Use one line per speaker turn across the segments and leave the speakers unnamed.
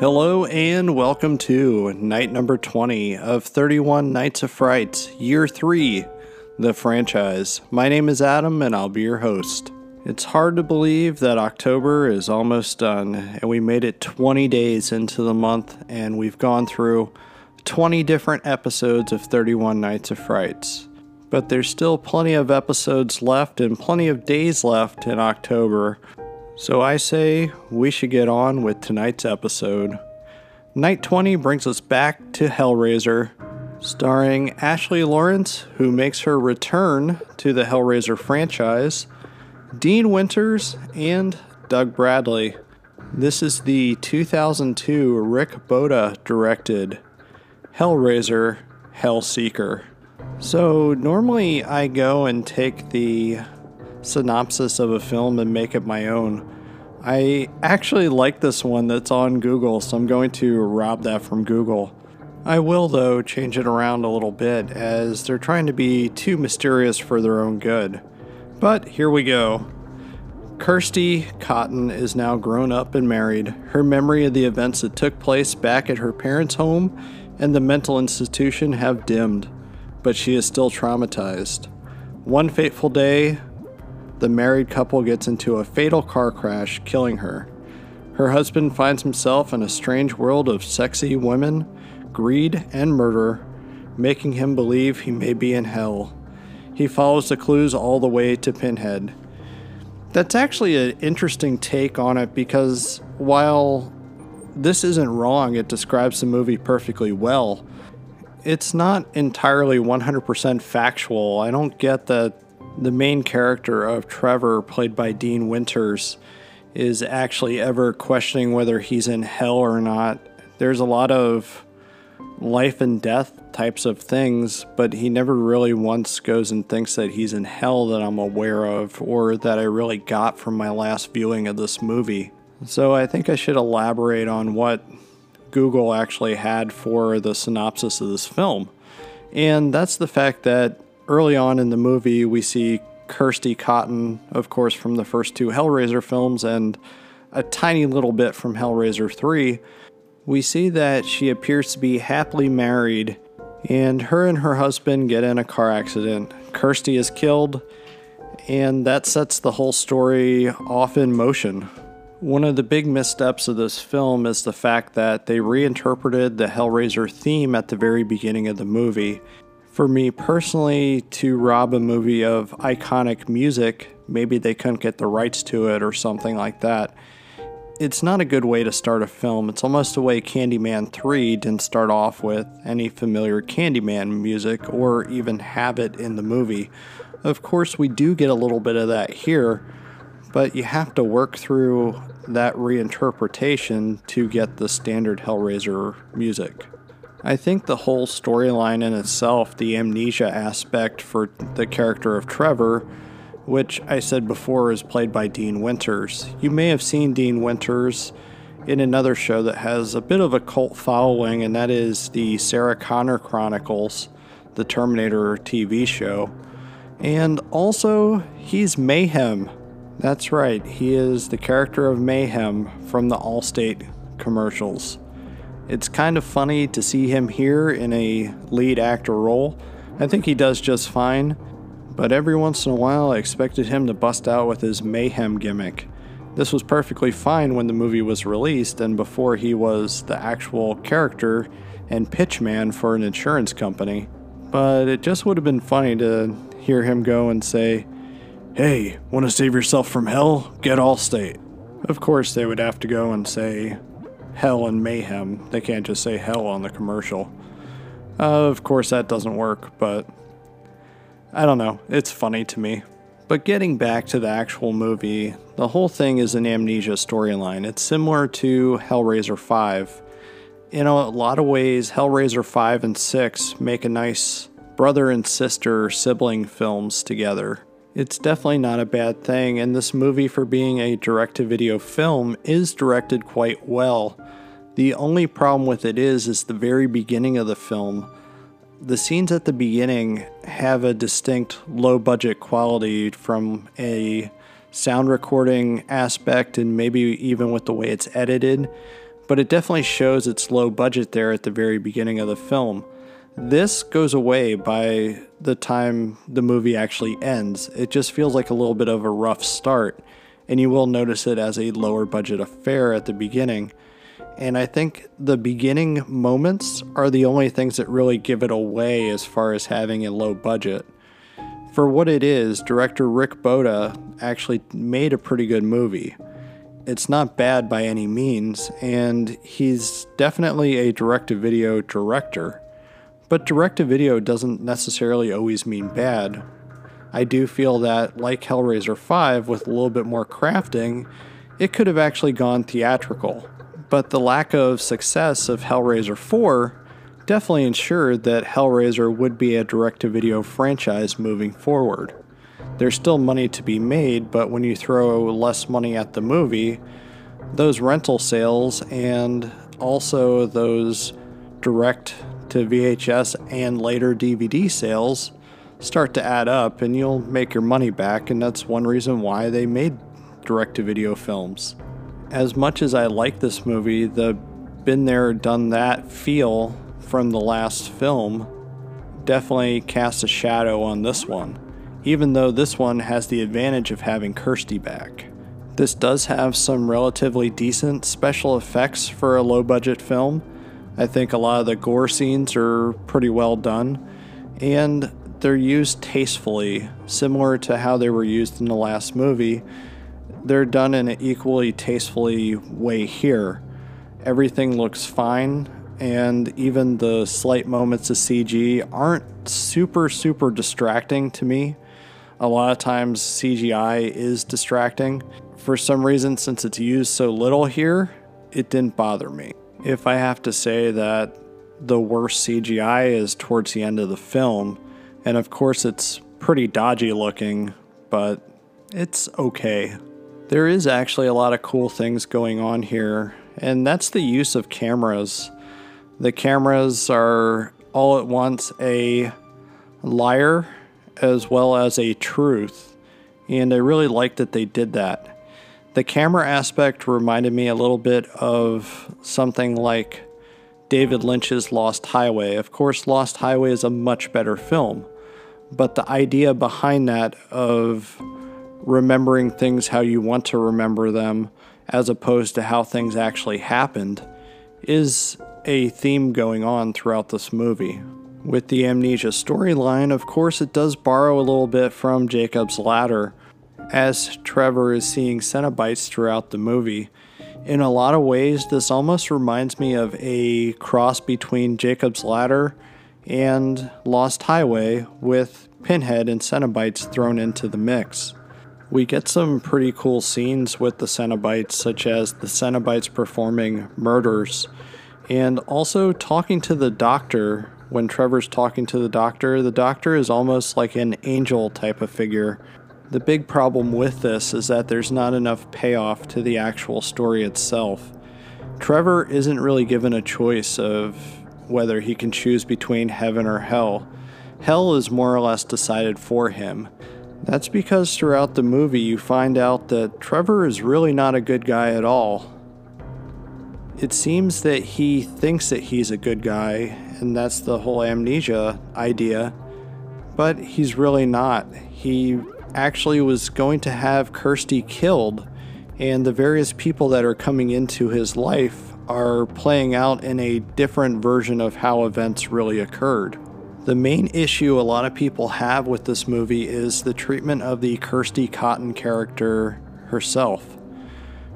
Hello and welcome to night number 20 of 31 Nights of Fright, year 3, the franchise. My name is Adam and I'll be your host. It's hard to believe that October is almost done and we made it 20 days into the month and we've gone through 20 different episodes of 31 Nights of Frights. But there's still plenty of episodes left and plenty of days left in October so I say we should get on with tonight's episode. Night 20 brings us back to Hellraiser, starring Ashley Laurence, who makes her return to the Hellraiser franchise, Dean Winters, and Doug Bradley. This is the 2002 Rick Bota directed Hellraiser Hellseeker. So, normally I go and take the synopsis of a film and make it my own. I actually like this one that's on Google, so I'm going to rob that from Google. I will, though, change it around a little bit as they're trying to be too mysterious for their own good. But here we go. Kirsty Cotton is now grown up and married. Her memory of the events that took place back at her parents' home and the mental institution have dimmed, but she is still traumatized. One fateful day, the married couple gets into a fatal car crash, killing her. Her husband finds himself in a strange world of sexy women, greed, and murder, making him believe he may be in hell. He follows the clues all the way to Pinhead. That's actually an interesting take on it because while this isn't wrong, it describes the movie perfectly well. It's not entirely 100% factual. I don't get that the main character of Trevor, played by Dean Winters, is actually ever questioning whether he's in hell or not. There's a lot of life and death types of things, but he never really once goes and thinks that he's in hell that I'm aware of or that I really got from my last viewing of this movie. So I think I should elaborate on what Google actually had for the synopsis of this film. And that's the fact that early on in the movie, we see Kirsty Cotton, of course, from the first two Hellraiser films, and a tiny little bit from Hellraiser 3. We see that she appears to be happily married, and her and her husband get in a car accident. Kirsty is killed, and that sets the whole story off in motion. One of the big missteps of this film is the fact that they reinterpreted the Hellraiser theme at the very beginning of the movie for me personally, to rob a movie of iconic music, maybe they couldn't get the rights to it or something like that. It's not a good way to start a film. It's almost the way Candyman 3 didn't start off with any familiar Candyman music or even have it in the movie. Of course, we do get a little bit of that here, but you have to work through that reinterpretation to get the standard Hellraiser music. I think the whole storyline in itself, the amnesia aspect for the character of Trevor, which I said before is played by Dean Winters. You may have seen Dean Winters in another show that has a bit of a cult following, and that is the Sarah Connor Chronicles, the Terminator TV show. And also, he's Mayhem. That's right, he is the character of Mayhem from the Allstate commercials. It's kind of funny to see him here in a lead actor role. I think he does just fine, but every once in a while I expected him to bust out with his mayhem gimmick. This was perfectly fine when the movie was released and before he was the actual character and pitchman for an insurance company. But it just would have been funny to hear him go and say, Hey, want to save yourself from hell? Get Allstate. Of course, they would have to go and say, hell and mayhem. They can't just say hell on the commercial. Uh, of course, that doesn't work, but I don't know. It's funny to me. But getting back to the actual movie, the whole thing is an amnesia storyline. It's similar to Hellraiser 5. In a lot of ways, Hellraiser 5 and 6 make a nice brother and sister sibling films together. It's definitely not a bad thing, and this movie, for being a direct to video film, is directed quite well. The only problem with it is, is the very beginning of the film. The scenes at the beginning have a distinct low budget quality from a sound recording aspect and maybe even with the way it's edited. but it definitely shows its low budget there at the very beginning of the film. This goes away by the time the movie actually ends. It just feels like a little bit of a rough start, and you will notice it as a lower budget affair at the beginning. And I think the beginning moments are the only things that really give it away as far as having a low budget. For what it is, director Rick Bota actually made a pretty good movie. It's not bad by any means, and he's definitely a direct to video director. But direct to video doesn't necessarily always mean bad. I do feel that, like Hellraiser 5, with a little bit more crafting, it could have actually gone theatrical. But the lack of success of Hellraiser 4 definitely ensured that Hellraiser would be a direct to video franchise moving forward. There's still money to be made, but when you throw less money at the movie, those rental sales and also those direct to VHS and later DVD sales start to add up and you'll make your money back, and that's one reason why they made direct to video films. As much as I like this movie, the been there, done that feel from the last film definitely casts a shadow on this one, even though this one has the advantage of having Kirsty back. This does have some relatively decent special effects for a low budget film. I think a lot of the gore scenes are pretty well done, and they're used tastefully, similar to how they were used in the last movie. They're done in an equally tastefully way here. Everything looks fine and even the slight moments of CG aren't super, super distracting to me. A lot of times, CGI is distracting. For some reason, since it's used so little here, it didn't bother me. If I have to say that the worst CGI is towards the end of the film, and of course, it's pretty dodgy looking, but it's okay. There is actually a lot of cool things going on here, and that's the use of cameras. The cameras are all at once a liar as well as a truth, and I really like that they did that. The camera aspect reminded me a little bit of something like David Lynch's Lost Highway. Of course, Lost Highway is a much better film, but the idea behind that of remembering things how you want to remember them as opposed to how things actually happened is a theme going on throughout this movie. With the amnesia storyline, of course, it does borrow a little bit from Jacob's Ladder, as Trevor is seeing Cenobites throughout the movie. In a lot of ways, this almost reminds me of a cross between Jacob's Ladder and Lost Highway, with Pinhead and Cenobites thrown into the mix. We get some pretty cool scenes with the Cenobites, such as the Cenobites performing murders and also talking to the doctor. When Trevor's talking to the doctor, the doctor is almost like an angel type of figure. The big problem with this is that there's not enough payoff to the actual story itself. Trevor isn't really given a choice of whether he can choose between heaven or hell. Hell is more or less decided for him. That's because throughout the movie you find out that Trevor is really not a good guy at all. It seems that he thinks that he's a good guy, and that's the whole amnesia idea, but he's really not. He actually was going to have Kirsty killed, and the various people that are coming into his life are playing out in a different version of how events really occurred. The main issue a lot of people have with this movie is the treatment of the Kirsty Cotton character herself.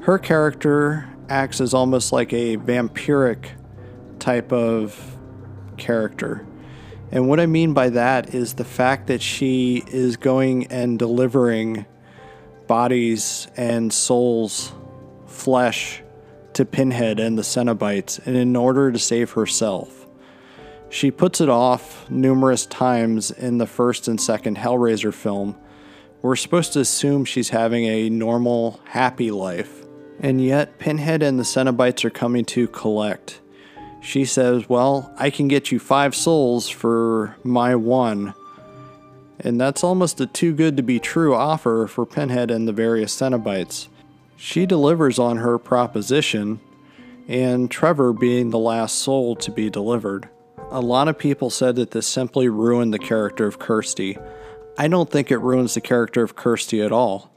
Her character acts as almost like a vampiric type of character. And what I mean by that is the fact that she is going and delivering bodies and souls, flesh, to Pinhead and the Cenobites, and in order to save herself. She puts it off numerous times in the first and second Hellraiser film. We're supposed to assume she's having a normal, happy life. And yet, Pinhead and the Cenobites are coming to collect. She says, Well, I can get you five souls for my one. And that's almost a too good to be true offer for Pinhead and the various Cenobites. She delivers on her proposition, and Trevor being the last soul to be delivered. A lot of people said that this simply ruined the character of Kirsty. I don't think it ruins the character of Kirsty at all.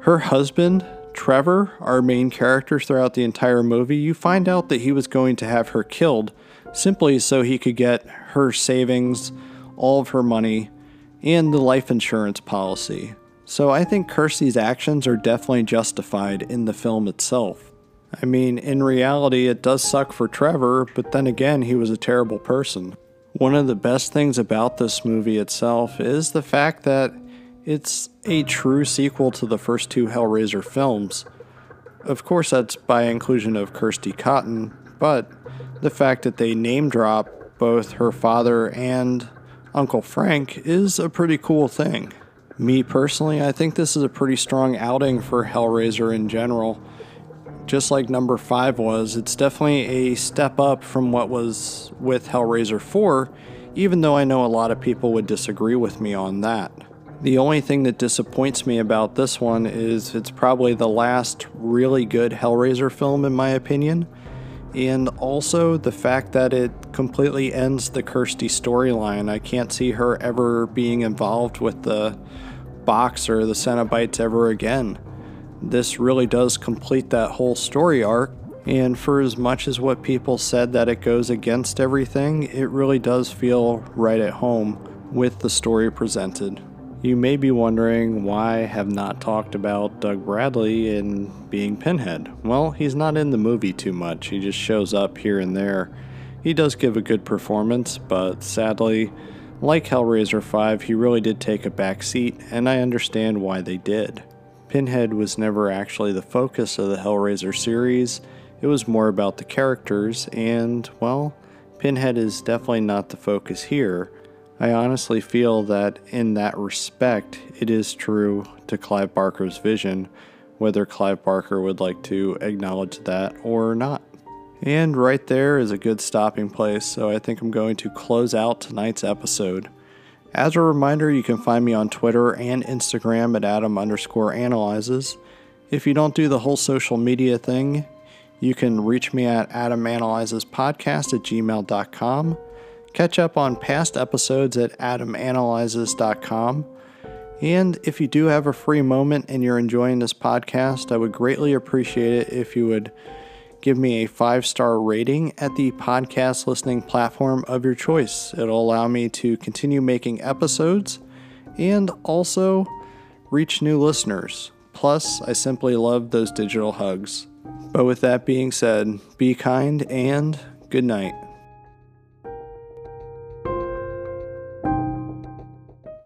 Her husband, Trevor, our main character throughout the entire movie, you find out that he was going to have her killed simply so he could get her savings, all of her money, and the life insurance policy. So I think Kirsty's actions are definitely justified in the film itself. I mean, in reality, it does suck for Trevor, but then again, he was a terrible person. One of the best things about this movie itself is the fact that it's a true sequel to the first two Hellraiser films. Of course, that's by inclusion of Kirsty Cotton, but the fact that they name drop both her father and Uncle Frank is a pretty cool thing. Me personally, I think this is a pretty strong outing for Hellraiser in general. Just like number 5 was, it's definitely a step up from what was with Hellraiser 4, even though I know a lot of people would disagree with me on that. The only thing that disappoints me about this one is it's probably the last really good Hellraiser film, in my opinion and also the fact that it completely ends the Kirsty storyline. I can't see her ever being involved with the box or the Cenobites ever again. This really does complete that whole story arc, and for as much as what people said that it goes against everything, it really does feel right at home with the story presented. You may be wondering why I have not talked about Doug Bradley in being Pinhead. Well, he's not in the movie too much, he just shows up here and there. He does give a good performance, but sadly, like Hellraiser 5, he really did take a back seat, and I understand why they did. Pinhead was never actually the focus of the Hellraiser series, it was more about the characters, and, well, Pinhead is definitely not the focus here. I honestly feel that in that respect, it is true to Clive Barker's vision, whether Clive Barker would like to acknowledge that or not. And right there is a good stopping place, so I think I'm going to close out tonight's episode. As a reminder, you can find me on Twitter and Instagram at Adam underscore analyzes. If you don't do the whole social media thing, you can reach me at adamanalyzespodcast at gmail.com. Catch up on past episodes at adamanalyzes.com. And if you do have a free moment and you're enjoying this podcast, I would greatly appreciate it if you would give me a five star rating at the podcast listening platform of your choice. It'll allow me to continue making episodes and also reach new listeners. Plus, I simply love those digital hugs. But with that being said, be kind and good night.